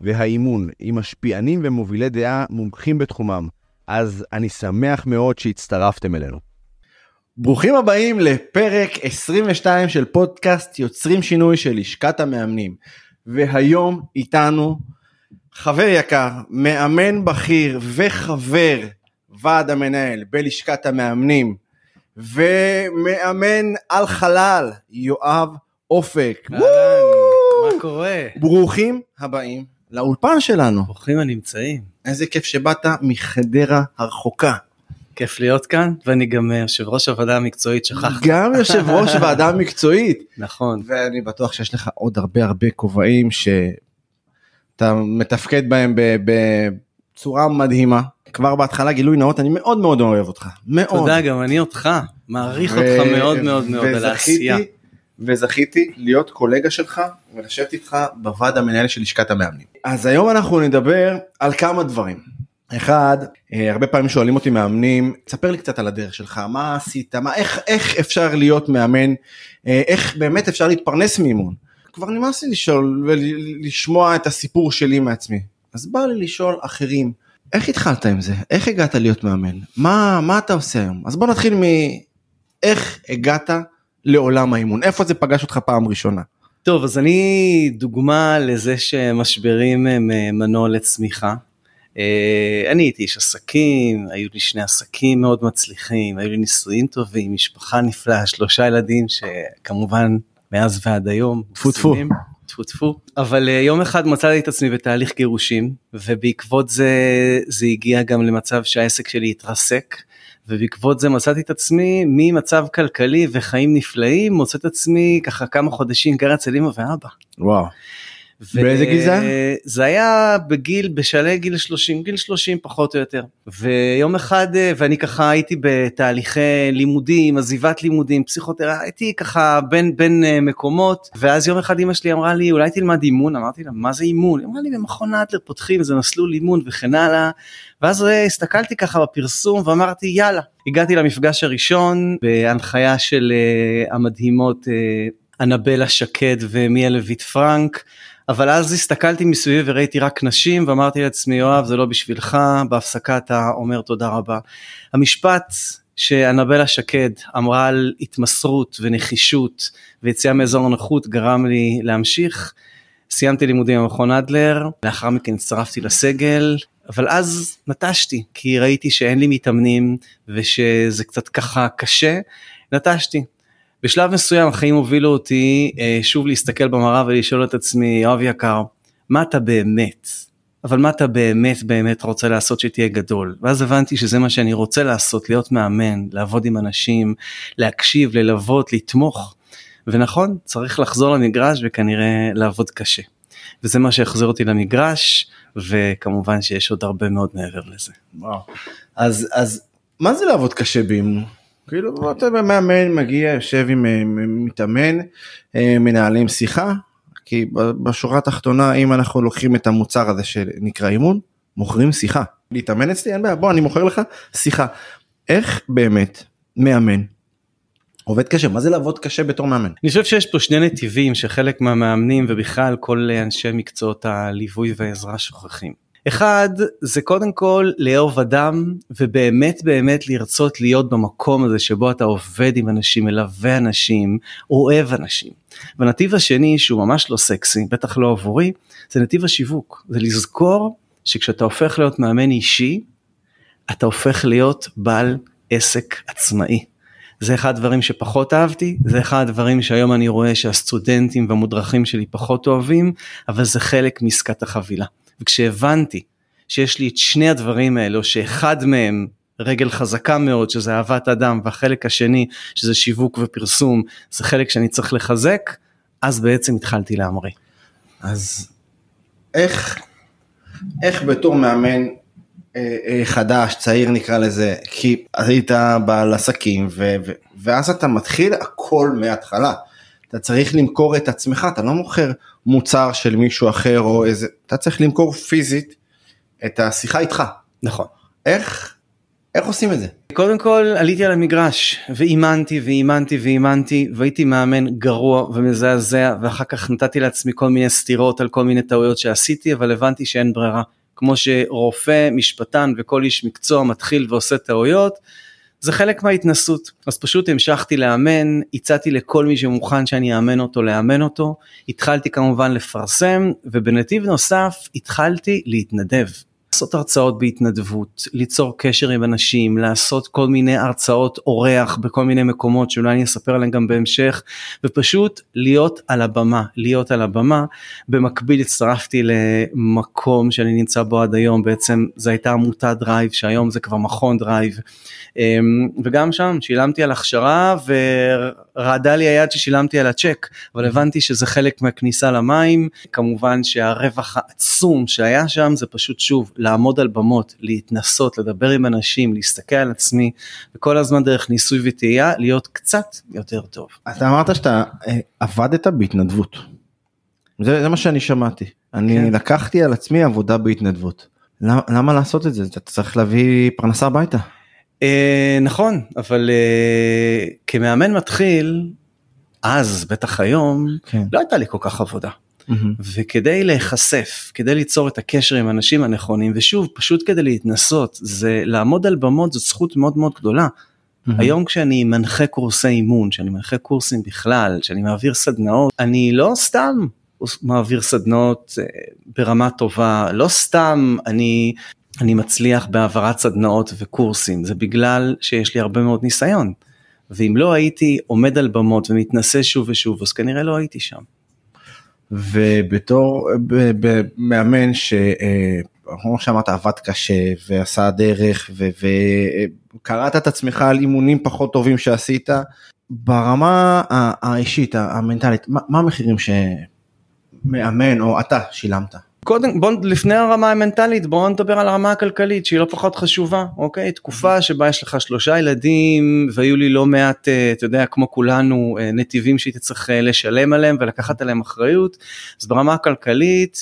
והאימון, עם משפיענים ומובילי דעה מומחים בתחומם. אז אני שמח מאוד שהצטרפתם אלינו. ברוכים הבאים לפרק 22 של פודקאסט יוצרים שינוי של לשכת המאמנים. והיום איתנו חבר יקר, מאמן בכיר וחבר ועד המנהל בלשכת המאמנים ומאמן על חלל, יואב אופק. אהלן, מה קורה? ברוכים הבאים לאולפן שלנו. ברוכים הנמצאים. איזה כיף שבאת מחדרה הרחוקה. כיף להיות כאן, ואני גם אה, יושב ראש הוועדה המקצועית, שכחתי. גם יושב ראש ועדה מקצועית. נכון. ואני בטוח שיש לך עוד הרבה הרבה כובעים שאתה מתפקד בהם בצורה מדהימה. כבר בהתחלה גילוי נאות, אני מאוד מאוד אוהב אותך. מאוד. תודה, גם אני אותך. מעריך אותך מאוד מאוד מאוד על העשייה. וזכיתי להיות קולגה שלך ולשבת איתך בוועד המנהל של לשכת המאמנים. אז היום אנחנו נדבר על כמה דברים. אחד, אה, הרבה פעמים שואלים אותי מאמנים, תספר לי קצת על הדרך שלך, מה עשית, מה, איך, איך אפשר להיות מאמן, אה, איך באמת אפשר להתפרנס מאימון. כבר נמאס לי לשאול ולשמוע את הסיפור שלי מעצמי. אז בא לי לשאול אחרים, איך התחלת עם זה? איך הגעת להיות מאמן? מה, מה אתה עושה היום? אז בוא נתחיל מאיך הגעת לעולם האימון, איפה זה פגש אותך פעם ראשונה? טוב, אז אני דוגמה לזה שמשברים הם אה, מנוע לצמיחה. אה, אני הייתי איש עסקים, היו לי שני עסקים מאוד מצליחים, היו לי נישואים טובים, משפחה נפלאה, שלושה ילדים שכמובן מאז ועד היום. טפו, טפו. טפו טפו. אבל אה, יום אחד מצאתי את עצמי בתהליך גירושים, ובעקבות זה זה הגיע גם למצב שהעסק שלי התרסק. ובעקבות זה מצאתי את עצמי ממצב כלכלי וחיים נפלאים מוצא את עצמי ככה כמה חודשים גר אצל אמא ואבא. וואו. ו- באיזה גיל זה היה? זה היה בגיל בשלהי גיל 30 גיל 30 פחות או יותר. ויום אחד אה, ואני ככה הייתי בתהליכי לימודים עזיבת לימודים פסיכותרפיה הייתי ככה בין בין אה, מקומות. ואז יום אחד אמא שלי אמרה לי אולי תלמד אימון? אמרתי לה מה זה אימון? היא אמרה לי במכון אדלר פותחים איזה מסלול אימון וכן הלאה. ואז אה, הסתכלתי ככה בפרסום ואמרתי יאללה. הגעתי למפגש הראשון בהנחיה של המדהימות אנבלה שקד ומיאל לויט פרנק אבל אז הסתכלתי מסביבי וראיתי רק נשים ואמרתי לעצמי יואב זה לא בשבילך בהפסקה אתה אומר תודה רבה. המשפט שאנבלה שקד אמרה על התמסרות ונחישות ויציאה מאזור הנוחות גרם לי להמשיך. סיימתי לימודים במכון אדלר לאחר מכן הצטרפתי לסגל אבל אז נטשתי כי ראיתי שאין לי מתאמנים ושזה קצת ככה קשה נטשתי בשלב מסוים החיים הובילו אותי אה, שוב להסתכל במראה ולשאול את עצמי יואב יקר מה אתה באמת אבל מה אתה באמת באמת רוצה לעשות שתהיה גדול ואז הבנתי שזה מה שאני רוצה לעשות להיות מאמן לעבוד עם אנשים להקשיב ללוות לתמוך ונכון צריך לחזור למגרש וכנראה לעבוד קשה וזה מה שהחזיר אותי למגרש וכמובן שיש עוד הרבה מאוד מעבר לזה. וואו. אז, אז מה זה לעבוד קשה באימון? כאילו אתה מאמן מגיע יושב עם מתאמן אה, מנהלים שיחה כי בשורה התחתונה אם אנחנו לוקחים את המוצר הזה שנקרא אימון מוכרים שיחה. להתאמן אצלי אין בעיה בוא אני מוכר לך שיחה. איך באמת מאמן עובד קשה? מה זה לעבוד קשה בתור מאמן? אני חושב שיש פה שני נתיבים שחלק מהמאמנים ובכלל כל אנשי מקצועות הליווי והעזרה שוכחים. אחד זה קודם כל לאהוב אדם ובאמת באמת לרצות להיות במקום הזה שבו אתה עובד עם אנשים מלווה אנשים אוהב אנשים. והנתיב השני שהוא ממש לא סקסי בטח לא עבורי זה נתיב השיווק זה לזכור שכשאתה הופך להיות מאמן אישי אתה הופך להיות בעל עסק עצמאי. זה אחד הדברים שפחות אהבתי, זה אחד הדברים שהיום אני רואה שהסטודנטים והמודרכים שלי פחות אוהבים, אבל זה חלק מעסקת החבילה. וכשהבנתי שיש לי את שני הדברים האלו, שאחד מהם רגל חזקה מאוד, שזה אהבת אדם, והחלק השני, שזה שיווק ופרסום, זה חלק שאני צריך לחזק, אז בעצם התחלתי להמריא. אז איך איך בתור מאמן אה, אה, חדש, צעיר נקרא לזה, כי היית בעל עסקים ו- ו- ואז אתה מתחיל הכל מההתחלה. אתה צריך למכור את עצמך, אתה לא מוכר מוצר של מישהו אחר או איזה, אתה צריך למכור פיזית את השיחה איתך. נכון. איך, איך עושים את זה? קודם כל עליתי על המגרש ואימנתי ואימנתי ואימנתי והייתי מאמן גרוע ומזעזע ואחר כך נתתי לעצמי כל מיני סתירות על כל מיני טעויות שעשיתי אבל הבנתי שאין ברירה. כמו שרופא, משפטן וכל איש מקצוע מתחיל ועושה טעויות, זה חלק מההתנסות. אז פשוט המשכתי לאמן, הצעתי לכל מי שמוכן שאני אאמן אותו לאמן אותו, התחלתי כמובן לפרסם, ובנתיב נוסף התחלתי להתנדב. לעשות הרצאות בהתנדבות, ליצור קשר עם אנשים, לעשות כל מיני הרצאות אורח בכל מיני מקומות שאולי אני אספר עליהם גם בהמשך, ופשוט להיות על הבמה, להיות על הבמה. במקביל הצטרפתי למקום שאני נמצא בו עד היום, בעצם זו הייתה עמותת דרייב, שהיום זה כבר מכון דרייב, אמ, וגם שם שילמתי על הכשרה ורעדה לי היד ששילמתי על הצ'ק, אבל הבנתי שזה חלק מהכניסה למים, כמובן שהרווח העצום שהיה שם זה פשוט שוב לעמוד על במות, להתנסות, לדבר עם אנשים, להסתכל על עצמי, וכל הזמן דרך ניסוי וטעייה להיות קצת יותר טוב. אתה אמרת שאתה אה, עבדת בהתנדבות. זה, זה מה שאני שמעתי. אני כן. לקחתי על עצמי עבודה בהתנדבות. למה, למה לעשות את זה? אתה צריך להביא פרנסה הביתה. אה, נכון, אבל אה, כמאמן מתחיל, אז, בטח היום, כן. לא הייתה לי כל כך עבודה. Mm-hmm. וכדי להיחשף, כדי ליצור את הקשר עם האנשים הנכונים, ושוב, פשוט כדי להתנסות, זה לעמוד על במות זאת זכות מאוד מאוד גדולה. Mm-hmm. היום כשאני מנחה קורסי אימון, כשאני מנחה קורסים בכלל, כשאני מעביר סדנאות, אני לא סתם מעביר סדנאות אה, ברמה טובה, לא סתם אני, אני מצליח בהעברת סדנאות וקורסים, זה בגלל שיש לי הרבה מאוד ניסיון. ואם לא הייתי עומד על במות ומתנסה שוב ושוב, אז כנראה לא הייתי שם. ובתור מאמן שכמו שאמרת עבד קשה ועשה דרך וקראת את עצמך על אימונים פחות טובים שעשית ברמה האישית המנטלית מה המחירים שמאמן או אתה שילמת. קודם בוא לפני הרמה המנטלית בוא נדבר על הרמה הכלכלית שהיא לא פחות חשובה אוקיי? תקופה שבה יש לך שלושה ילדים והיו לי לא מעט אה, אתה יודע כמו כולנו אה, נתיבים שהייתי צריך אה, לשלם עליהם ולקחת עליהם אחריות. אז ברמה הכלכלית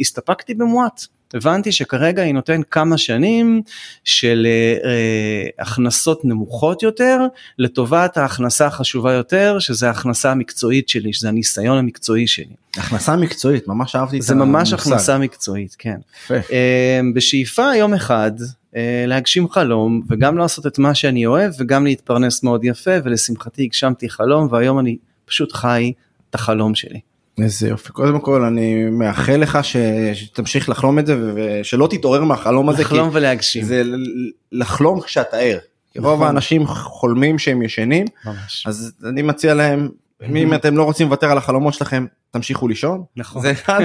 הסתפקתי במועט. הבנתי שכרגע היא נותן כמה שנים של אה, אה, הכנסות נמוכות יותר לטובת ההכנסה החשובה יותר שזה ההכנסה המקצועית שלי שזה הניסיון המקצועי שלי. הכנסה מקצועית ממש אהבתי את זה ממש הכנסה מקצועית כן. אה, בשאיפה יום אחד אה, להגשים חלום וגם לעשות את מה שאני אוהב וגם להתפרנס מאוד יפה ולשמחתי הגשמתי חלום והיום אני פשוט חי את החלום שלי. איזה יופי קודם כל אני מאחל לך ש... שתמשיך לחלום את זה ושלא תתעורר מהחלום הזה לחלום ולהגשים זה לחלום כשאתה ער. נכון. רוב האנשים חולמים שהם ישנים ממש. אז אני מציע להם אם אתם לא רוצים לוותר על החלומות שלכם תמשיכו לישון. נכון. זה אחד,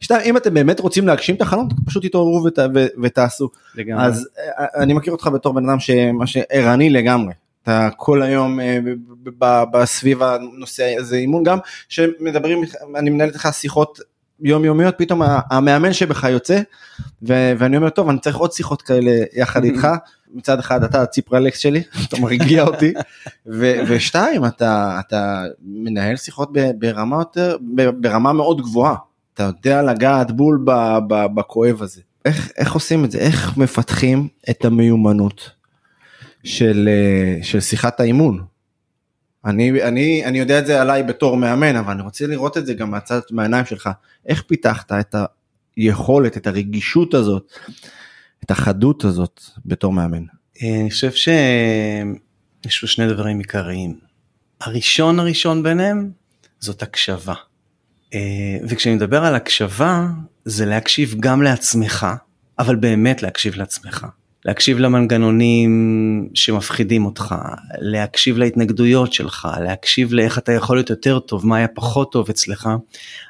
ושתיים, אם אתם באמת רוצים להגשים את החלום פשוט תתעוררו ות, ותעשו. לגמרי. אז אה, אני מכיר אותך בתור בן אדם שערני לגמרי. אתה כל היום אה, בסביב הנושא הזה אימון גם שמדברים אני מנהל איתך שיחות יומיומיות פתאום המאמן שבך יוצא ואני אומר טוב אני צריך עוד שיחות כאלה יחד איתך. מצד אחד אתה הציפרלקס שלי אתה מרגיע אותי ושתיים אתה אתה מנהל שיחות ברמה יותר ברמה מאוד גבוהה. אתה יודע לגעת בול בכואב הזה. איך איך עושים את זה? איך מפתחים את המיומנות של, אה, של שיחת האימון. אני, אני, אני יודע את זה עליי בתור מאמן, אבל אני רוצה לראות את זה גם מהצד, מהעיניים שלך. איך פיתחת את היכולת, את הרגישות הזאת, את החדות הזאת בתור מאמן? אה, אני חושב שיש פה שני דברים עיקריים. הראשון הראשון ביניהם זאת הקשבה. אה, וכשאני מדבר על הקשבה, זה להקשיב גם לעצמך, אבל באמת להקשיב לעצמך. להקשיב למנגנונים שמפחידים אותך, להקשיב להתנגדויות שלך, להקשיב לאיך אתה יכול להיות יותר טוב, מה היה פחות טוב אצלך,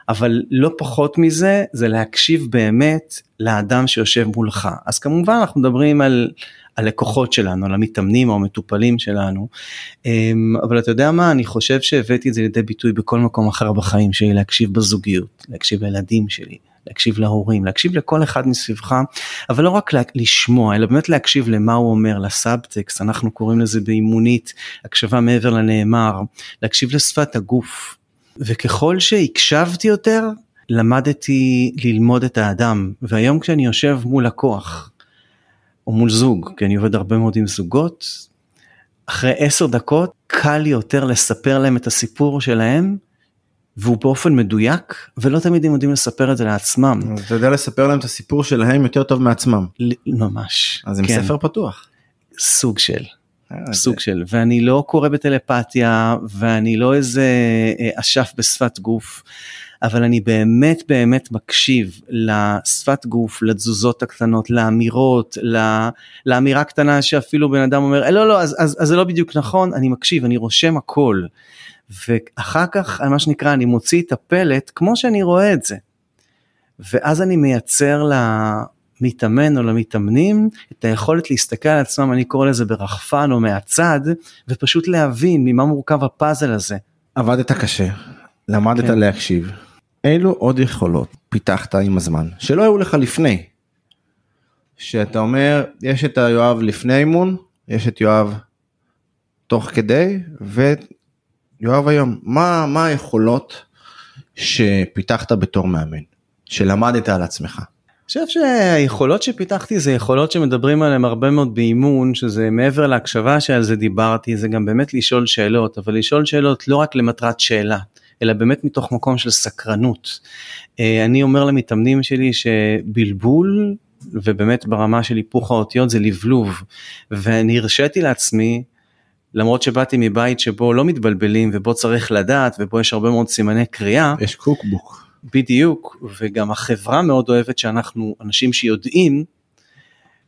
אבל לא פחות מזה זה להקשיב באמת לאדם שיושב מולך. אז כמובן אנחנו מדברים על הלקוחות שלנו, על המתאמנים או המטופלים שלנו, אמ, אבל אתה יודע מה, אני חושב שהבאתי את זה לידי ביטוי בכל מקום אחר בחיים שלי, להקשיב בזוגיות, להקשיב לילדים שלי, להקשיב להורים, להקשיב לכל אחד מסביבך, אבל לא רק לשמוע, אלא באמת להקשיב למה הוא אומר, לסאבטקסט, אנחנו קוראים לזה באימונית, הקשבה מעבר לנאמר, להקשיב לשפת הגוף. וככל שהקשבתי יותר, למדתי ללמוד את האדם, והיום כשאני יושב מול לקוח, או מול זוג, כי אני עובד הרבה מאוד עם זוגות, אחרי עשר דקות קל יותר לספר להם את הסיפור שלהם והוא באופן מדויק ולא תמיד הם יודעים לספר את זה לעצמם. אתה יודע לספר להם את הסיפור שלהם יותר טוב מעצמם. ממש. אז עם כן. ספר פתוח. סוג של. אה, סוג של ואני לא קורא בטלפתיה ואני לא איזה אה, אשף בשפת גוף אבל אני באמת באמת מקשיב לשפת גוף, לתזוזות הקטנות, לאמירות, לאמירה קטנה שאפילו בן אדם אומר, לא לא, אז, אז, אז זה לא בדיוק נכון, אני מקשיב, אני רושם הכל. ואחר כך, מה שנקרא, אני מוציא את הפלט כמו שאני רואה את זה. ואז אני מייצר למתאמן או למתאמנים את היכולת להסתכל על עצמם, אני קורא לזה ברחפן או מהצד, ופשוט להבין ממה מורכב הפאזל הזה. עבדת קשה, למדת כן. להקשיב, אילו עוד יכולות פיתחת עם הזמן שלא היו לך לפני? שאתה אומר יש את היואב לפני אימון יש את יואב תוך כדי ויואב היום מה מה היכולות שפיתחת בתור מאמן שלמדת על עצמך. אני חושב שהיכולות שפיתחתי זה יכולות שמדברים עליהן הרבה מאוד באימון שזה מעבר להקשבה שעל זה דיברתי זה גם באמת לשאול שאלות אבל לשאול שאלות לא רק למטרת שאלה אלא באמת מתוך מקום של סקרנות. אה, אני אומר למתאמנים שלי שבלבול ובאמת ברמה של היפוך האותיות זה לבלוב ואני הרשיתי לעצמי למרות שבאתי מבית שבו לא מתבלבלים ובו צריך לדעת ובו יש הרבה מאוד סימני קריאה. יש קוקבוק. בדיוק וגם החברה מאוד אוהבת שאנחנו אנשים שיודעים.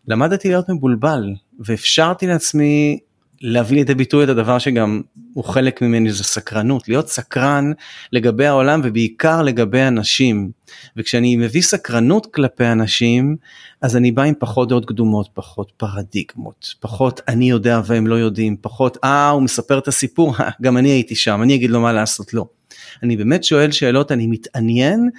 למדתי להיות מבולבל ואפשרתי לעצמי להביא לידי ביטוי את הדבר שגם הוא חלק ממני זה סקרנות. להיות סקרן לגבי העולם ובעיקר לגבי אנשים וכשאני מביא סקרנות כלפי אנשים אז אני בא עם פחות דעות קדומות פחות פרדיגמות. פחות אני יודע והם לא יודעים. פחות אה הוא מספר את הסיפור. גם אני הייתי שם אני אגיד לו מה לעשות. לא. אני באמת שואל שאלות אני מתעניין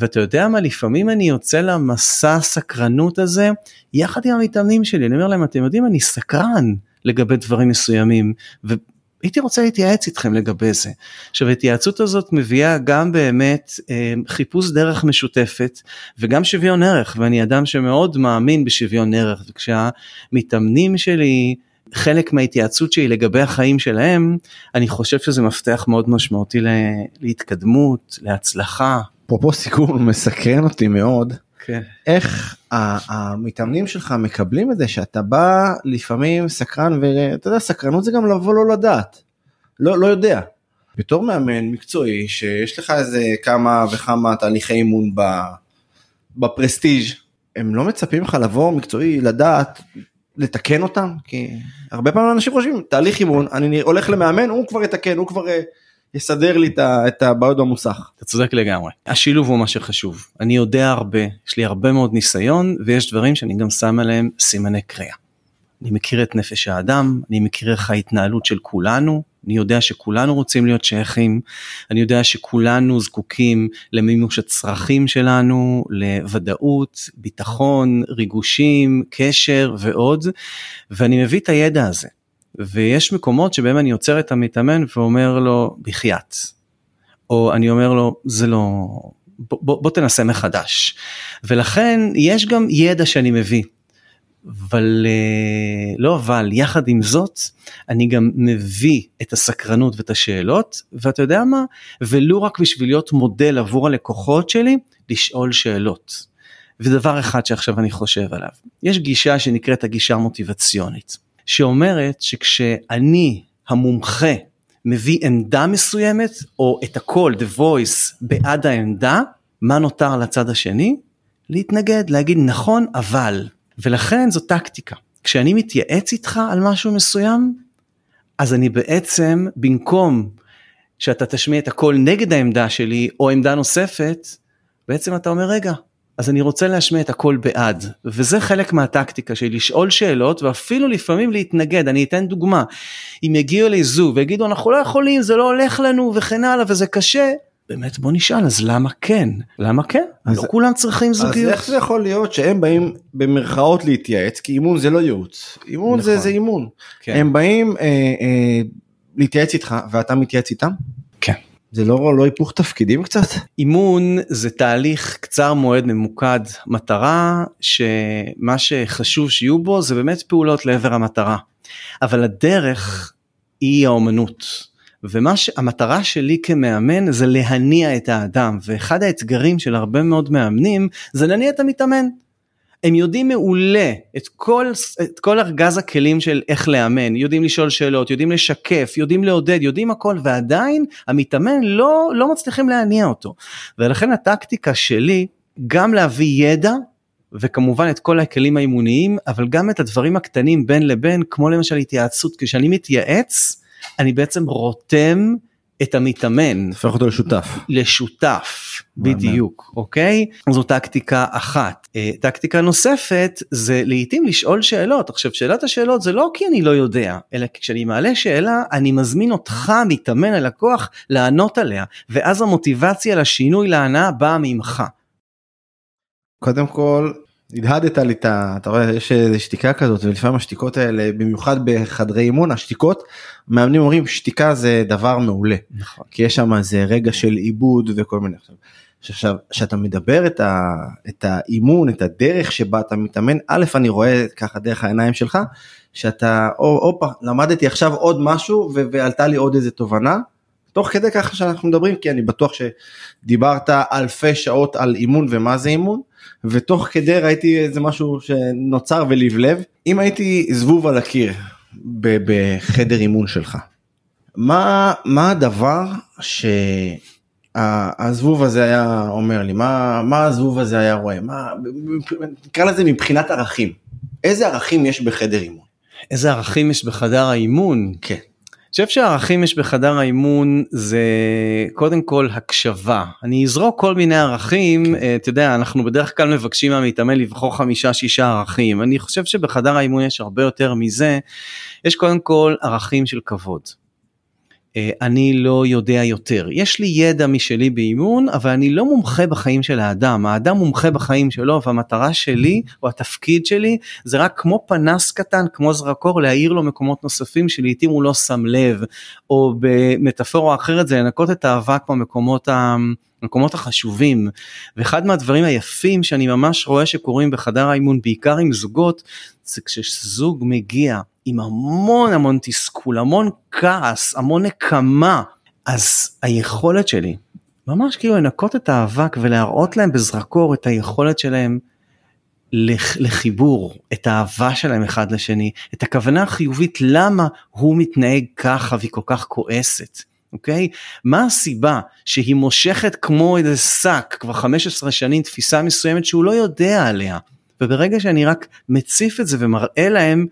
ואתה יודע מה לפעמים אני יוצא למסע הסקרנות הזה יחד עם המתאמנים שלי. אני אומר להם אתם יודעים אני סקרן לגבי דברים מסוימים והייתי רוצה להתייעץ איתכם לגבי זה. עכשיו ההתייעצות הזאת מביאה גם באמת אה, חיפוש דרך משותפת וגם שוויון ערך ואני אדם שמאוד מאמין בשוויון ערך וכשהמתאמנים שלי חלק מההתייעצות שלי לגבי החיים שלהם אני חושב שזה מפתח מאוד משמעותי להתקדמות להצלחה. אפרופו סיכום מסקרן אותי מאוד כן. איך המתאמנים שלך מקבלים את זה שאתה בא לפעמים סקרן ואתה יודע סקרנות זה גם לבוא לא לדעת לא לא יודע. בתור מאמן מקצועי שיש לך איזה כמה וכמה תהליכי אימון בפרסטיג' הם לא מצפים לך לבוא מקצועי לדעת לתקן אותם כי הרבה פעמים אנשים חושבים תהליך אימון אני הולך למאמן הוא כבר יתקן הוא כבר יסדר לי את הבעיות במוסך. אתה צודק לגמרי. השילוב הוא מה שחשוב. אני יודע הרבה, יש לי הרבה מאוד ניסיון ויש דברים שאני גם שם עליהם סימני קריאה. אני מכיר את נפש האדם, אני מכיר איך ההתנהלות של כולנו, אני יודע שכולנו רוצים להיות שייכים, אני יודע שכולנו זקוקים למימוש הצרכים שלנו, לוודאות, ביטחון, ריגושים, קשר ועוד, ואני מביא את הידע הזה. ויש מקומות שבהם אני עוצר את המתאמן ואומר לו בחייאת. או אני אומר לו זה לא בוא, בוא, בוא תנסה מחדש. ולכן יש גם ידע שאני מביא. אבל אה, לא אבל יחד עם זאת אני גם מביא את הסקרנות ואת השאלות ואתה יודע מה ולו רק בשביל להיות מודל עבור הלקוחות שלי לשאול שאלות. ודבר אחד שעכשיו אני חושב עליו יש גישה שנקראת הגישה המוטיבציונית. שאומרת שכשאני המומחה מביא עמדה מסוימת או את הכל the voice בעד העמדה מה נותר לצד השני? להתנגד להגיד נכון אבל ולכן זו טקטיקה כשאני מתייעץ איתך על משהו מסוים אז אני בעצם במקום שאתה תשמיע את הכל נגד העמדה שלי או עמדה נוספת בעצם אתה אומר רגע אז אני רוצה להשמיע את הכל בעד וזה חלק מהטקטיקה שלי לשאול שאלות ואפילו לפעמים להתנגד אני אתן דוגמה אם יגיעו לי זוג ויגידו אנחנו לא יכולים זה לא הולך לנו וכן הלאה וזה קשה באמת בוא נשאל אז למה כן למה כן אז- לא כולם צריכים אז זוגיות. איך זה יכול להיות שהם באים במרכאות להתייעץ כי אימון זה לא ייעוץ אימון זה נכון. זה אימון כן. הם באים אה, אה, להתייעץ איתך ואתה מתייעץ איתם כן. זה לא לא היפוך תפקידים קצת אימון זה תהליך קצר מועד ממוקד מטרה שמה שחשוב שיהיו בו זה באמת פעולות לעבר המטרה אבל הדרך היא האומנות ומה שהמטרה שלי כמאמן זה להניע את האדם ואחד האתגרים של הרבה מאוד מאמנים זה להניע את המתאמן. הם יודעים מעולה את כל, את כל ארגז הכלים של איך לאמן, יודעים לשאול שאלות, יודעים לשקף, יודעים לעודד, יודעים הכל, ועדיין המתאמן לא, לא מצליחים להניע אותו. ולכן הטקטיקה שלי, גם להביא ידע, וכמובן את כל הכלים האימוניים, אבל גם את הדברים הקטנים בין לבין, כמו למשל התייעצות, כשאני מתייעץ, אני בעצם רותם את המתאמן. הופך אותו לשותף לשותף. בדיוק אוקיי זו טקטיקה אחת אה, טקטיקה נוספת זה לעתים לשאול שאלות עכשיו שאלת השאלות זה לא כי אני לא יודע אלא כשאני מעלה שאלה אני מזמין אותך מתאמן הלקוח לענות עליה ואז המוטיבציה לשינוי להנאה באה ממך. קודם כל הדהדת לי את ה... אתה רואה יש איזה שתיקה כזאת ולפעמים השתיקות האלה במיוחד בחדרי אימון השתיקות מאמנים אומרים שתיקה זה דבר מעולה נכון. כי יש שם איזה רגע של עיבוד וכל מיני עכשיו. כשאתה מדבר את, ה, את האימון את הדרך שבה אתה מתאמן א' אני רואה ככה דרך העיניים שלך שאתה הופה למדתי עכשיו עוד משהו ו, ועלתה לי עוד איזה תובנה תוך כדי ככה שאנחנו מדברים כי אני בטוח שדיברת אלפי שעות על אימון ומה זה אימון ותוך כדי ראיתי איזה משהו שנוצר ולבלב אם הייתי זבוב על הקיר בחדר אימון שלך מה מה הדבר שהזבוב הזה היה אומר לי מה מה הזבוב הזה היה רואה מה נקרא לזה מבחינת ערכים איזה ערכים יש בחדר אימון. איזה ערכים יש בחדר האימון? כן. אני חושב שהערכים יש בחדר האימון זה קודם כל הקשבה. אני אזרוק כל מיני ערכים, אה, אתה יודע, אנחנו בדרך כלל מבקשים מהמתאמן לבחור חמישה שישה ערכים. אני חושב שבחדר האימון יש הרבה יותר מזה. יש קודם כל ערכים של כבוד. אה, אני לא יודע יותר. יש לי ידע משלי באימון, אבל אני לא מומחה בחיים של האדם. האדם מומחה בחיים שלו, והמטרה שלי, או התפקיד שלי, זה רק כמו פנס קטן, כמו זרקור, להאיר לו מקומות נוספים שלעיתים הוא לא שם לב, או במטאפורה אחרת זה לנקות את האבק במקומות ה... המקומות החשובים ואחד מהדברים היפים שאני ממש רואה שקורים בחדר האימון בעיקר עם זוגות זה כשזוג מגיע עם המון המון תסכול המון כעס המון נקמה אז היכולת שלי ממש כאילו לנקות את האבק ולהראות להם בזרקור את היכולת שלהם לח- לחיבור, את האהבה שלהם אחד לשני, את הכוונה החיובית למה הוא מתנהג ככה והיא כל כך כועסת. אוקיי? מה הסיבה שהיא מושכת כמו איזה שק כבר 15 שנים תפיסה מסוימת שהוא לא יודע עליה וברגע שאני רק מציף את זה ומראה להם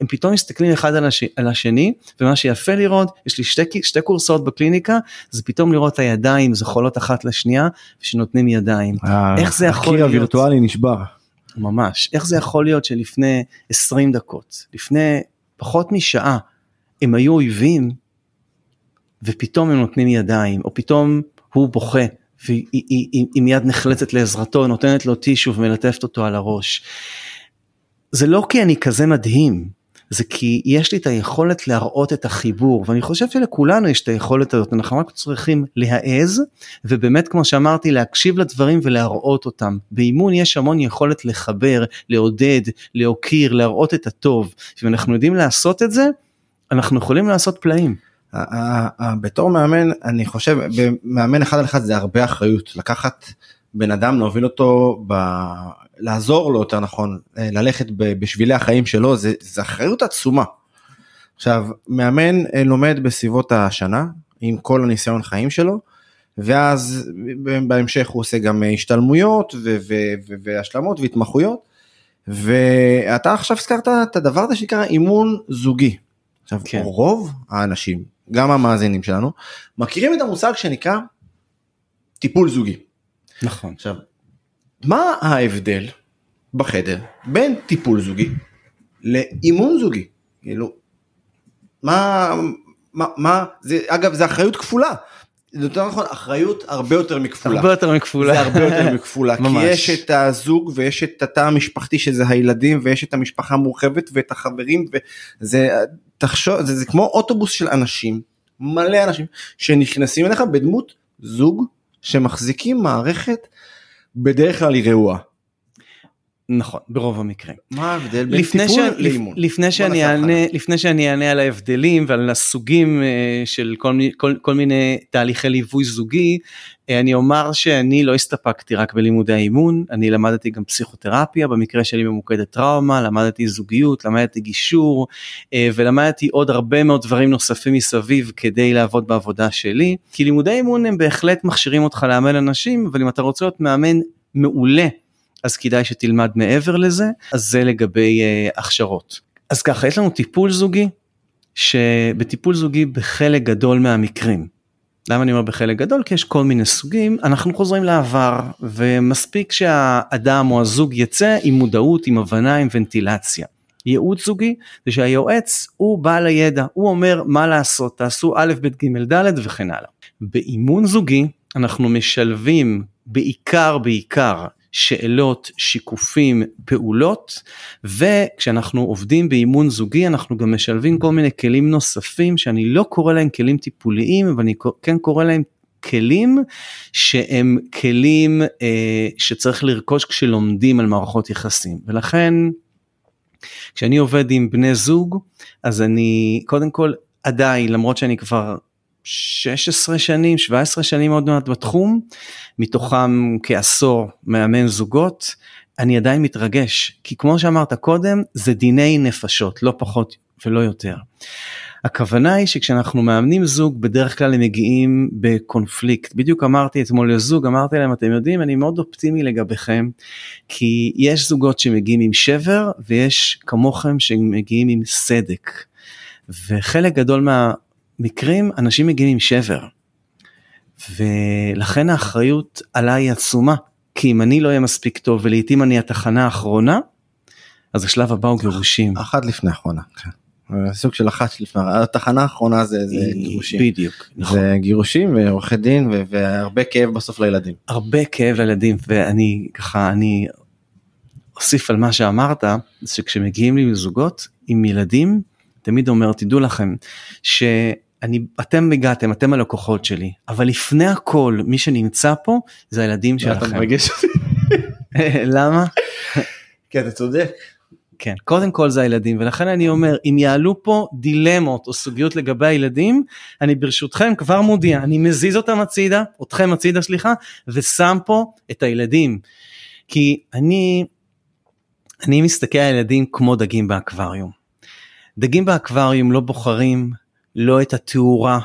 הם פתאום מסתכלים אחד על, הש... על השני ומה שיפה לראות יש לי שתי, שתי קורסאות בקליניקה זה פתאום לראות את הידיים זוחלות אחת לשנייה שנותנים ידיים איך זה יכול הקיר להיות? הווירטואלי נשבר. ממש איך זה יכול להיות שלפני 20 דקות לפני פחות משעה הם היו אויבים ופתאום הם נותנים ידיים או פתאום הוא בוכה והיא היא- היא- היא מיד נחלצת לעזרתו נותנת לו טישו ומלטפת אותו על הראש. זה לא כי אני כזה מדהים זה כי יש לי את היכולת להראות את החיבור ואני חושב שלכולנו יש את היכולת הזאת אנחנו רק צריכים להעז ובאמת כמו שאמרתי להקשיב לדברים ולהראות אותם באימון יש המון יכולת לחבר לעודד להוקיר להראות את הטוב ואם אנחנו יודעים לעשות את זה אנחנו יכולים לעשות פלאים. בתור מאמן אני חושב מאמן אחד על אחד זה הרבה אחריות לקחת בן אדם להוביל אותו ב... לעזור לו יותר נכון אה, ללכת בשבילי החיים שלו זה, זה אחריות עצומה. עכשיו מאמן אה, לומד בסביבות השנה עם כל הניסיון חיים שלו ואז בהמשך הוא עושה גם אה, השתלמויות ו- ו- ו- והשלמות והתמחויות ואתה עכשיו הזכרת את הדבר הזה שנקרא אימון זוגי. עכשיו. כן. רוב האנשים גם המאזינים שלנו מכירים את המושג שנקרא טיפול זוגי. נכון. עכשיו מה ההבדל בחדר בין טיפול זוגי לאימון זוגי כאילו מה מה מה זה אגב זה אחריות כפולה יותר נכון, אחריות הרבה יותר מכפולה. הרבה יותר מכפולה. זה הרבה יותר מכפולה, כי ממש. יש את הזוג ויש את התא המשפחתי שזה הילדים ויש את המשפחה המורחבת ואת החברים וזה תחשוב זה, זה כמו אוטובוס של אנשים מלא אנשים שנכנסים אליך בדמות זוג שמחזיקים מערכת בדרך כלל היא רעועה. נכון, ברוב המקרים. מה ההבדל בין טיפול ש... לאימון? לפני, שאני אענה, לפני שאני אענה על ההבדלים ועל הסוגים אה, של כל, כל, כל מיני תהליכי ליווי זוגי, אה, אני אומר שאני לא הסתפקתי רק בלימודי האימון, אני למדתי גם פסיכותרפיה, במקרה שלי ממוקדת טראומה, למדתי זוגיות, למדתי גישור, אה, ולמדתי עוד הרבה מאוד דברים נוספים מסביב כדי לעבוד בעבודה שלי, כי לימודי אימון הם בהחלט מכשירים אותך לאמן אנשים, אבל אם אתה רוצה להיות מאמן מעולה, אז כדאי שתלמד מעבר לזה, אז זה לגבי uh, הכשרות. אז ככה, יש לנו טיפול זוגי, שבטיפול זוגי בחלק גדול מהמקרים, למה אני אומר בחלק גדול? כי יש כל מיני סוגים, אנחנו חוזרים לעבר, ומספיק שהאדם או הזוג יצא עם מודעות, עם הבנה, עם ונטילציה. ייעוץ זוגי זה שהיועץ הוא בעל הידע, הוא אומר מה לעשות, תעשו א', ב', ג', ד' וכן הלאה. באימון זוגי אנחנו משלבים בעיקר בעיקר שאלות, שיקופים, פעולות, וכשאנחנו עובדים באימון זוגי אנחנו גם משלבים כל מיני כלים נוספים שאני לא קורא להם כלים טיפוליים, אבל אני כן קורא להם כלים שהם כלים אה, שצריך לרכוש כשלומדים על מערכות יחסים, ולכן כשאני עובד עם בני זוג אז אני קודם כל עדיין למרות שאני כבר 16 שנים 17 שנים עוד מעט בתחום מתוכם כעשור מאמן זוגות אני עדיין מתרגש כי כמו שאמרת קודם זה דיני נפשות לא פחות ולא יותר. הכוונה היא שכשאנחנו מאמנים זוג בדרך כלל הם מגיעים בקונפליקט בדיוק אמרתי אתמול לזוג אמרתי להם אתם יודעים אני מאוד אופטימי לגביכם כי יש זוגות שמגיעים עם שבר ויש כמוכם שמגיעים עם סדק וחלק גדול מהמקרים אנשים מגיעים עם שבר ולכן האחריות עליי היא עצומה כי אם אני לא אהיה מספיק טוב ולעיתים אני התחנה האחרונה אז השלב הבא הוא גירושים. אחת לפני האחרונה. כן. סוג של אחת לפני התחנה האחרונה זה, זה גירושים. בדיוק. נכון. זה גירושים ועורכי דין ו- והרבה כאב בסוף לילדים. הרבה כאב לילדים ואני ככה אני אוסיף על מה שאמרת שכשמגיעים לי זוגות עם ילדים תמיד אומר תדעו לכם שאני אתם הגעתם אתם הלקוחות שלי אבל לפני הכל מי שנמצא פה זה הילדים אתה שלכם. מרגש אותי. למה? כן אתה צודק. כן, קודם כל זה הילדים, ולכן אני אומר, אם יעלו פה דילמות או סוגיות לגבי הילדים, אני ברשותכם כבר מודיע, אני מזיז אותם הצידה, אתכם הצידה סליחה, ושם פה את הילדים. כי אני, אני מסתכל על הילדים כמו דגים באקווריום. דגים באקווריום לא בוחרים לא את התאורה,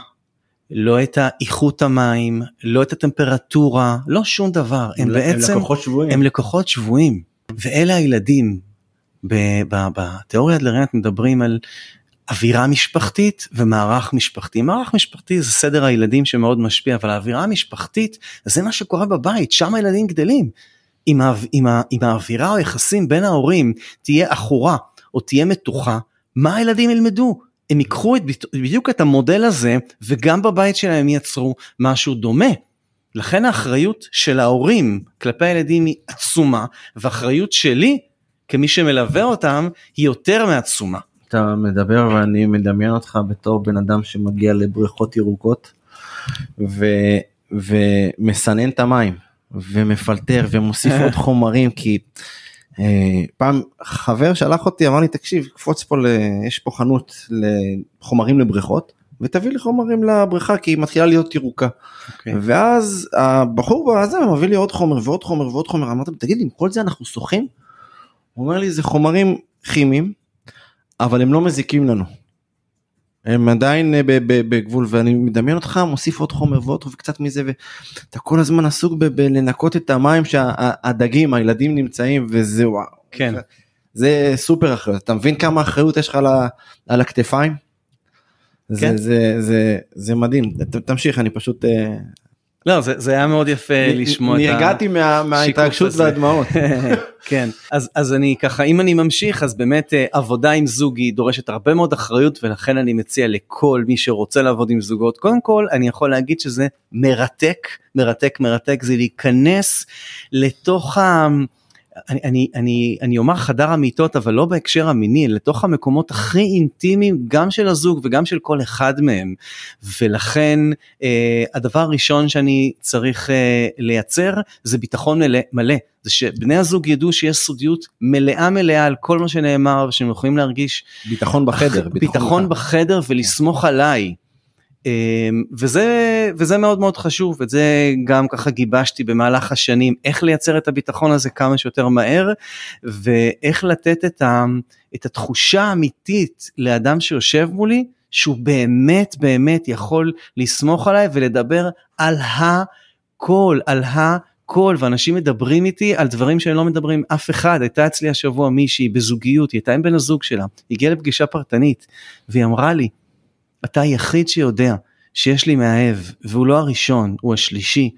לא את איכות המים, לא את הטמפרטורה, לא שום דבר, הם בעצם, הם לקוחות שבויים. הם לקוחות שבויים, ואלה הילדים. בתיאוריה אדלרנט מדברים על אווירה משפחתית ומערך משפחתי. מערך משפחתי זה סדר הילדים שמאוד משפיע, אבל האווירה המשפחתית זה מה שקורה בבית, שם הילדים גדלים. אם, האו, אם, ה, אם האווירה או היחסים בין ההורים תהיה עכורה או תהיה מתוחה, מה הילדים ילמדו? הם ייקחו את, בדיוק את המודל הזה וגם בבית שלהם ייצרו משהו דומה. לכן האחריות של ההורים כלפי הילדים היא עצומה, ואחריות שלי כמי שמלווה אותם היא יותר מעצומה. אתה מדבר ואני מדמיין אותך בתור בן אדם שמגיע לבריכות ירוקות ו, ומסנן את המים ומפלטר ומוסיף עוד חומרים כי פעם חבר שלח אותי אמר לי תקשיב קפוץ פה ל... יש פה חנות לחומרים לבריכות ותביא לי חומרים לבריכה כי היא מתחילה להיות ירוקה Okay. כן. ואז הבחור הזה מביא לי עוד חומר ועוד חומר ועוד חומר אמרתי תגיד לי עם כל זה אנחנו שוחים? הוא אומר לי זה חומרים כימיים אבל הם לא מזיקים לנו. הם עדיין אה, בגבול ואני מדמיין אותך מוסיף עוד חומר ועוד וקצת מזה ואתה כל הזמן עסוק בלנקות את המים שהדגים הילדים נמצאים וזה וואו. כן. זה סופר אחריות אתה מבין כמה אחריות יש לך על, ה- על הכתפיים? זה, כן. זה, זה, זה מדהים ת- תמשיך אני פשוט אה, לא, זה, זה היה מאוד יפה לשמוע את ה... נרגעתי מה, מההתרגשות. והדמעות. כן, אז, אז אני ככה, אם אני ממשיך, אז באמת אה, עבודה עם זוג היא דורשת הרבה מאוד אחריות, ולכן אני מציע לכל מי שרוצה לעבוד עם זוגות, קודם כל, אני יכול להגיד שזה מרתק, מרתק, מרתק, זה להיכנס לתוך ה... אני, אני, אני, אני אומר חדר המיטות אבל לא בהקשר המיני לתוך המקומות הכי אינטימיים גם של הזוג וגם של כל אחד מהם. ולכן אה, הדבר הראשון שאני צריך אה, לייצר זה ביטחון מלא, מלא. זה שבני הזוג ידעו שיש סודיות מלאה מלאה על כל מה שנאמר ושהם יכולים להרגיש ביטחון בחדר ביטחון, ביטחון בחדר. ולסמוך עליי. אמ, וזה וזה מאוד מאוד חשוב ואת זה גם ככה גיבשתי במהלך השנים איך לייצר את הביטחון הזה כמה שיותר מהר ואיך לתת את, ה, את התחושה האמיתית לאדם שיושב מולי שהוא באמת באמת יכול לסמוך עליי ולדבר על הכל על הכל. ואנשים מדברים איתי על דברים שהם לא מדברים. עם אף אחד הייתה אצלי השבוע מישהי בזוגיות היא הייתה עם בן הזוג שלה הגיעה לפגישה פרטנית והיא אמרה לי אתה היחיד שיודע שיש לי מאהב והוא לא הראשון, הוא השלישי.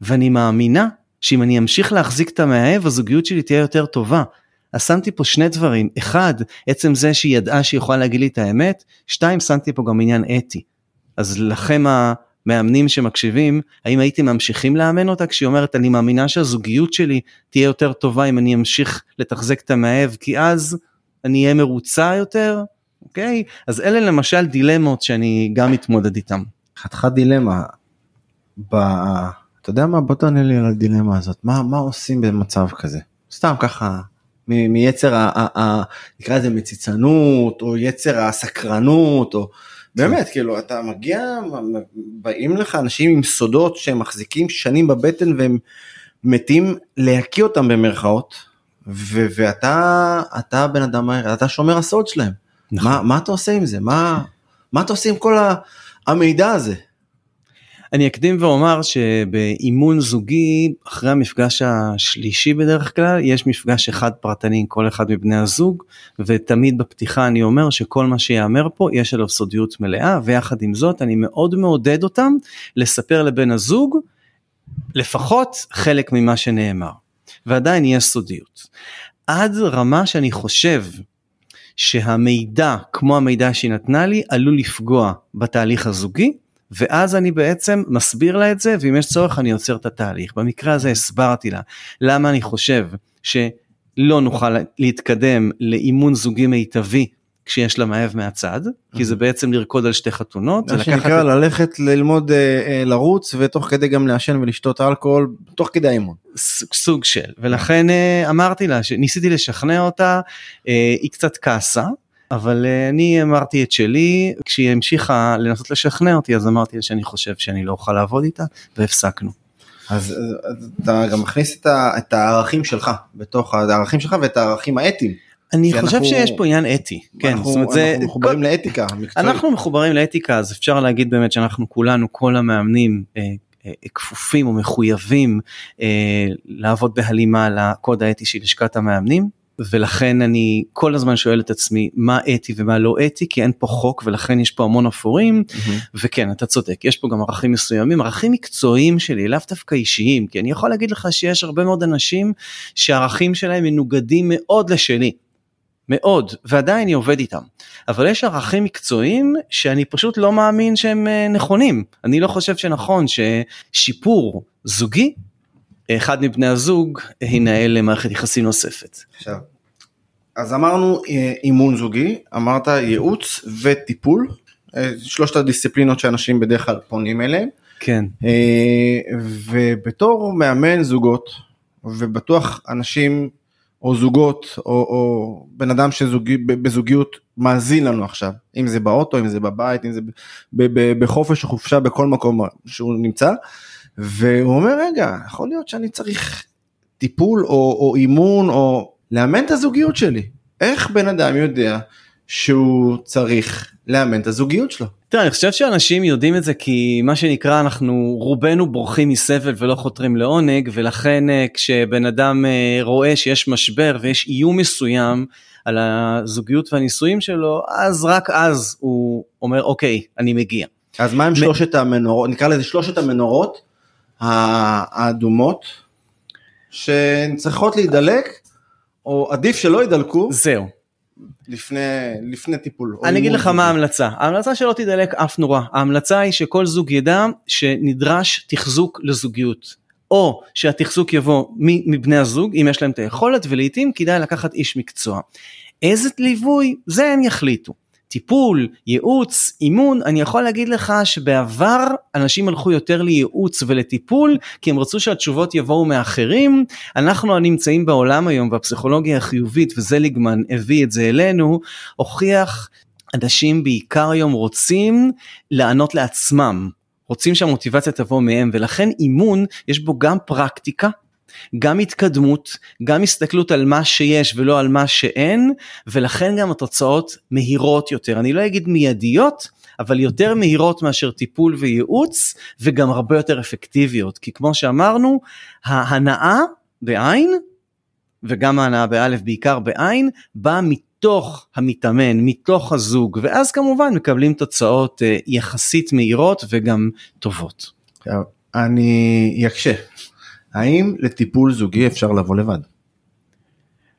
ואני מאמינה שאם אני אמשיך להחזיק את המאהב הזוגיות שלי תהיה יותר טובה. אז שמתי פה שני דברים, אחד, עצם זה שהיא ידעה שהיא יכולה להגיד לי את האמת, שתיים, שמתי פה גם עניין אתי. אז לכם המאמנים שמקשיבים, האם הייתם ממשיכים לאמן אותה כשהיא אומרת אני מאמינה שהזוגיות שלי תהיה יותר טובה אם אני אמשיך לתחזק את המאהב, כי אז אני אהיה מרוצה יותר? אוקיי? אז אלה למשל דילמות שאני גם מתמודד איתם. חתיכת דילמה. ב... אתה יודע מה? בוא תענה לי על הדילמה הזאת. מה, מה עושים במצב כזה? סתם ככה, מ- מיצר, ה- ה- ה- נקרא לזה מציצנות, או יצר הסקרנות, או באמת, כאילו, אתה מגיע, באים לך אנשים עם סודות שהם מחזיקים שנים בבטן והם מתים להקיא אותם במרכאות, ו- ואתה אתה בן אדם אתה שומר הסוד שלהם. נכון. מה, מה אתה עושה עם זה? מה, מה אתה עושה עם כל המידע הזה? אני אקדים ואומר שבאימון זוגי אחרי המפגש השלישי בדרך כלל יש מפגש אחד פרטני עם כל אחד מבני הזוג ותמיד בפתיחה אני אומר שכל מה שיאמר פה יש עליו סודיות מלאה ויחד עם זאת אני מאוד מעודד אותם לספר לבן הזוג לפחות חלק ממה שנאמר ועדיין יש סודיות. עד רמה שאני חושב שהמידע כמו המידע שהיא נתנה לי עלול לפגוע בתהליך הזוגי ואז אני בעצם מסביר לה את זה ואם יש צורך אני עוצר את התהליך. במקרה הזה הסברתי לה למה אני חושב שלא נוכל להתקדם לאימון זוגי מיטבי כשיש לה מאהב מהצד כי זה בעצם לרקוד על שתי חתונות. זה שנקרא ללכת ללמוד אה, אה, לרוץ ותוך כדי גם לעשן ולשתות אלכוהול תוך כדי האימון. סוג של ולכן אה, אמרתי לה שניסיתי לשכנע אותה היא קצת כעסה אבל אני אמרתי את שלי כשהיא המשיכה לנסות לשכנע אותי אז אמרתי לה שאני חושב שאני לא אוכל לעבוד איתה והפסקנו. אז, אז אתה גם מכניס את, ה, את הערכים שלך בתוך הערכים שלך ואת הערכים האתיים. אני חושב שיש פה עניין אתי, כן, אנחנו, זאת אומרת, זה, אנחנו מחוברים כל, לאתיקה מקצועית. אנחנו מחוברים לאתיקה אז אפשר להגיד באמת שאנחנו כולנו כל המאמנים אה, אה, כפופים או מחויבים אה, לעבוד בהלימה לקוד האתי של לשכת המאמנים ולכן אני כל הזמן שואל את עצמי מה אתי ומה לא אתי כי אין פה חוק ולכן יש פה המון אפורים mm-hmm. וכן אתה צודק יש פה גם ערכים מסוימים ערכים מקצועיים שלי לאו דווקא אישיים כי אני יכול להגיד לך שיש הרבה מאוד אנשים שהערכים שלהם מנוגדים מאוד לשלי. מאוד ועדיין אני עובד איתם אבל יש ערכים מקצועיים שאני פשוט לא מאמין שהם נכונים אני לא חושב שנכון ששיפור זוגי אחד מבני הזוג ינהל מערכת יחסים נוספת. עכשיו, אז אמרנו אימון זוגי, אמרת ייעוץ וטיפול, שלושת הדיסציפלינות שאנשים בדרך כלל פונים אליהם. כן. ובתור מאמן זוגות, ובטוח אנשים או זוגות או, או בן אדם שבזוגיות מאזין לנו עכשיו, אם זה באוטו, אם זה בבית, אם זה בחופש או חופשה, בכל מקום שהוא נמצא. והוא אומר רגע יכול להיות שאני צריך טיפול או, או אימון או לאמן את הזוגיות שלי איך בן אדם יודע שהוא צריך לאמן את הזוגיות שלו. תראה, אני חושב שאנשים יודעים את זה כי מה שנקרא אנחנו רובנו בורחים מסבל ולא חותרים לעונג ולכן אה, כשבן אדם אה, רואה שיש משבר ויש איום מסוים על הזוגיות והנישואים שלו אז רק אז הוא אומר אוקיי אני מגיע. אז מה עם שלושת המנורות נקרא לזה שלושת המנורות האדומות שהן צריכות להידלק, או עדיף שלא יידלקו זהו. לפני, לפני טיפול. אני אגיד לך מה. ההמלצה. ההמלצה שלא תדלק אף נורא. ההמלצה היא שכל זוג ידע שנדרש תחזוק לזוגיות. או שהתחזוק יבוא מבני הזוג אם יש להם את היכולת ולעיתים כדאי לקחת איש מקצוע. איזה ליווי זה הם יחליטו. טיפול, ייעוץ, אימון, אני יכול להגיד לך שבעבר אנשים הלכו יותר לייעוץ ולטיפול כי הם רצו שהתשובות יבואו מאחרים. אנחנו הנמצאים בעולם היום והפסיכולוגיה החיובית וזליגמן הביא את זה אלינו, הוכיח אנשים בעיקר היום רוצים לענות לעצמם, רוצים שהמוטיבציה תבוא מהם ולכן אימון יש בו גם פרקטיקה. גם התקדמות, גם הסתכלות על מה שיש ולא על מה שאין, ולכן גם התוצאות מהירות יותר. אני לא אגיד מיידיות, אבל יותר מהירות מאשר טיפול וייעוץ, וגם הרבה יותר אפקטיביות. כי כמו שאמרנו, ההנאה בעין, וגם ההנאה באלף בעיקר בעין, באה מתוך המתאמן, מתוך הזוג, ואז כמובן מקבלים תוצאות אה, יחסית מהירות וגם טובות. אני אקשה. האם לטיפול זוגי אפשר לבוא לבד?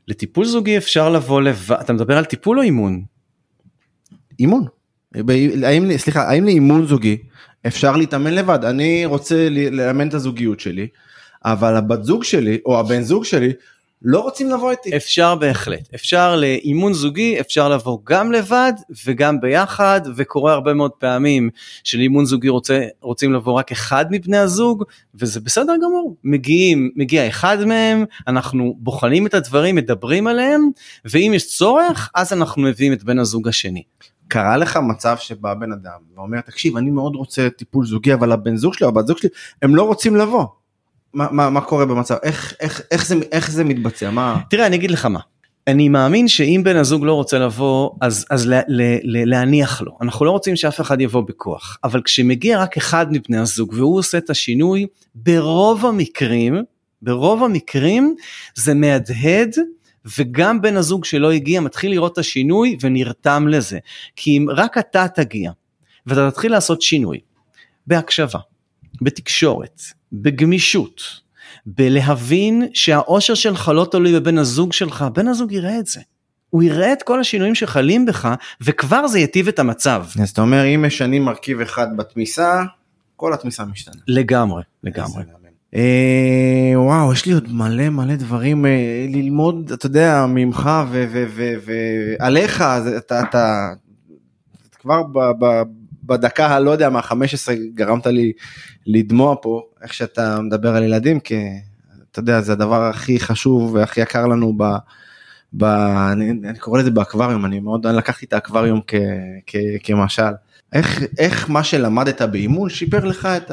לטיפול זוגי אפשר לבוא לבד, אתה מדבר על טיפול או אימון? אימון. האם, סליחה, האם לאימון זוגי אפשר להתאמן לבד? אני רוצה לאמן את הזוגיות שלי, אבל הבת זוג שלי או הבן זוג שלי לא רוצים לבוא איתי. אפשר בהחלט, אפשר לאימון זוגי, אפשר לבוא גם לבד וגם ביחד, וקורה הרבה מאוד פעמים שלאימון זוגי רוצה, רוצים לבוא רק אחד מבני הזוג, וזה בסדר גמור. מגיעים, מגיע אחד מהם, אנחנו בוחנים את הדברים, מדברים עליהם, ואם יש צורך, אז אנחנו מביאים את בן הזוג השני. קרה לך מצב שבא בן אדם ואומר תקשיב אני מאוד רוצה טיפול זוגי אבל הבן זוג שלי או הבת זוג שלי הם לא רוצים לבוא. מה, מה, מה קורה במצב איך איך איך זה איך זה מתבצע מה תראה, אני אגיד לך מה. אני מאמין שאם בן הזוג לא רוצה לבוא, אז, אז לה, לה, לה, להניח לו. אנחנו לא רוצים שאף אחד יבוא בכוח. אבל כשמגיע רק אחד מבני הזוג והוא עושה את השינוי, ברוב המקרים, ברוב המקרים זה מהדהד וגם בן הזוג שלא הגיע מתחיל לראות את השינוי ונרתם לזה. כי אם רק אתה תגיע ואתה תתחיל לעשות שינוי בהקשבה, בתקשורת, בגמישות, בלהבין שהאושר שלך לא תלוי בבן הזוג שלך, בן הזוג יראה את זה. הוא יראה את כל השינויים שחלים בך וכבר זה ייטיב את המצב. אז אתה אומר אם משנים מרכיב אחד בתמיסה כל התמיסה משתנה. לגמרי, לגמרי. אה, וואו יש לי עוד מלא מלא דברים אה, ללמוד אתה יודע ממך ועליך אתה אתה כבר ב- ב- בדקה הלא יודע מה 15 גרמת לי לדמוע פה איך שאתה מדבר על ילדים כי אתה יודע זה הדבר הכי חשוב והכי יקר לנו ב... ב אני, אני קורא לזה באקווריום אני מאוד אני לקחתי את האקווריום כ, כ, כמשל איך איך מה שלמדת באימון שיפר לך את.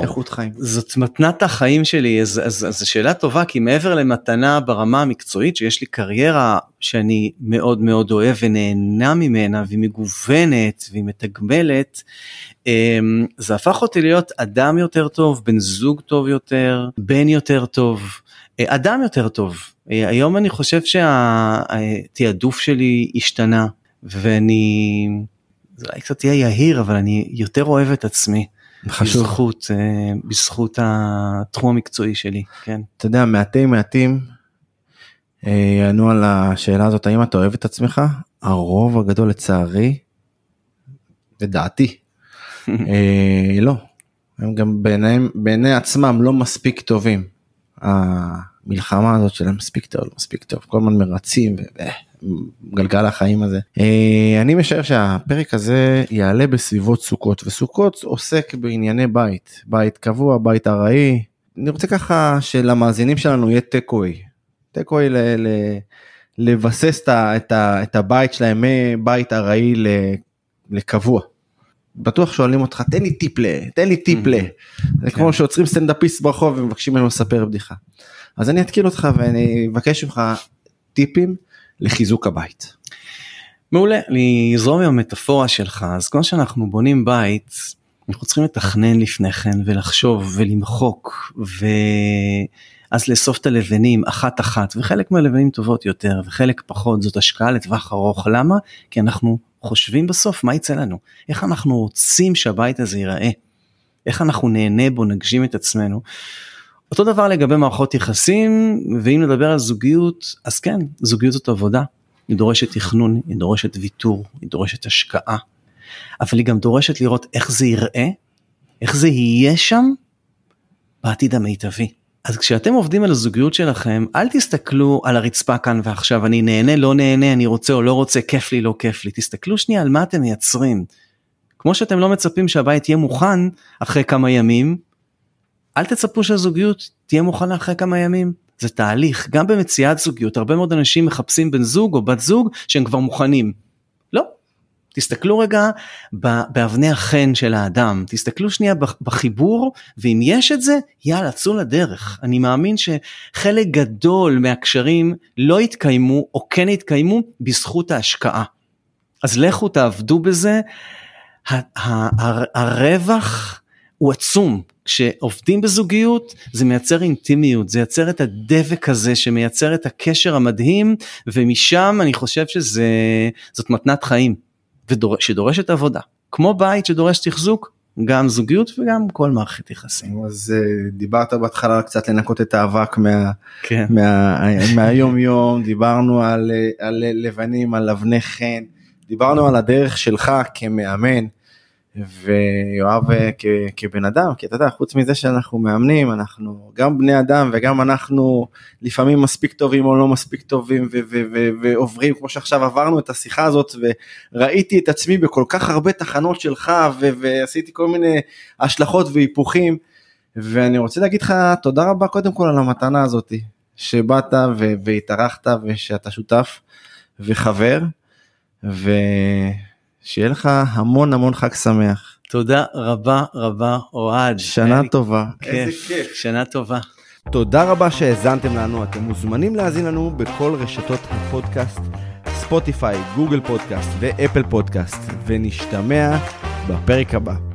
האיכות חיים. זאת מתנת החיים שלי, אז, אז, אז זו שאלה טובה, כי מעבר למתנה ברמה המקצועית, שיש לי קריירה שאני מאוד מאוד אוהב ונהנה ממנה, והיא מגוונת והיא מתגמלת, אמ, זה הפך אותי להיות אדם יותר טוב, בן זוג טוב יותר, בן יותר טוב, אה, אדם יותר טוב. אה, היום אני חושב שהתעדוף שלי השתנה, ואני, זה אולי קצת יהיה יהיר, אבל אני יותר אוהב את עצמי. חשוב. בזכות, אה, בזכות התחום המקצועי שלי, כן. אתה יודע, מעטי מעטים אה, יענו על השאלה הזאת, האם אתה אוהב את עצמך? הרוב הגדול לצערי, לדעתי, אה, לא. הם גם בעיניהם, בעיני עצמם לא מספיק טובים. המלחמה הזאת שלהם מספיק טוב, מספיק טוב, כל הזמן מרצים וגלגל החיים הזה. אה, אני משער שהפרק הזה יעלה בסביבות סוכות, וסוכות עוסק בענייני בית, בית קבוע, בית ארעי. אני רוצה ככה שלמאזינים שלנו יהיה טקווי, טקווי ל- ל- לבסס את, ה- את, הבית שלהם מבית ארעי לקבוע. בטוח שואלים אותך תן לי טיפ ל... תן לי טיפ ל... זה כמו שעוצרים סטנדאפיסט ברחוב ומבקשים ממנו לספר בדיחה. אז אני אתקיל אותך ואני אבקש ממך טיפים לחיזוק הבית. מעולה, אני אזרום עם המטאפורה שלך, אז כמו שאנחנו בונים בית, אנחנו צריכים לתכנן לפני כן ולחשוב ולמחוק ואז לאסוף את הלבנים אחת אחת וחלק מהלבנים טובות יותר וחלק פחות זאת השקעה לטווח ארוך למה כי אנחנו חושבים בסוף מה יצא לנו איך אנחנו רוצים שהבית הזה ייראה איך אנחנו נהנה בו, נגשים את עצמנו. אותו דבר לגבי מערכות יחסים, ואם נדבר על זוגיות, אז כן, זוגיות זאת עבודה. היא דורשת תכנון, היא דורשת ויתור, היא דורשת השקעה, אבל היא גם דורשת לראות איך זה ייראה, איך זה יהיה שם בעתיד המיטבי. אז כשאתם עובדים על הזוגיות שלכם, אל תסתכלו על הרצפה כאן ועכשיו, אני נהנה, לא נהנה, אני רוצה או לא רוצה, כיף לי, לא כיף לי. תסתכלו שנייה על מה אתם מייצרים. כמו שאתם לא מצפים שהבית יהיה מוכן אחרי כמה ימים, אל תצפו שהזוגיות תהיה מוכנה אחרי כמה ימים. זה תהליך, גם במציאת זוגיות, הרבה מאוד אנשים מחפשים בן זוג או בת זוג שהם כבר מוכנים. לא. תסתכלו רגע באבני החן של האדם, תסתכלו שנייה בחיבור, ואם יש את זה, יאללה, צאו לדרך. אני מאמין שחלק גדול מהקשרים לא יתקיימו, או כן יתקיימו, בזכות ההשקעה. אז לכו תעבדו בזה, הרווח הוא עצום. כשעובדים בזוגיות זה מייצר אינטימיות, זה יוצר את הדבק הזה שמייצר את הקשר המדהים ומשם אני חושב שזאת מתנת חיים ודור, שדורשת עבודה. כמו בית שדורש תחזוק, גם זוגיות וגם כל מערכת יחסים. אז uh, דיברת בהתחלה קצת לנקות את האבק מה, כן. מה, מהיום יום, דיברנו על, על לבנים, על אבני חן, דיברנו על הדרך שלך כמאמן. ויואב אה, כבן אדם כי אתה יודע חוץ מזה שאנחנו מאמנים אנחנו גם בני אדם וגם אנחנו לפעמים מספיק טובים או לא מספיק טובים ועוברים כמו שעכשיו עברנו את השיחה הזאת וראיתי את עצמי בכל כך הרבה תחנות שלך ועשיתי כל מיני השלכות והיפוכים ואני רוצה להגיד לך תודה רבה קודם כל על המתנה הזאת שבאת והתארחת ושאתה שותף וחבר. ו... שיהיה לך המון המון חג שמח. תודה רבה רבה אוהד. שנה טובה. איזה כיף. שנה טובה. תודה רבה שהאזנתם לנו, אתם מוזמנים להאזין לנו בכל רשתות הפודקאסט, ספוטיפיי, גוגל פודקאסט ואפל פודקאסט, ונשתמע בפרק הבא.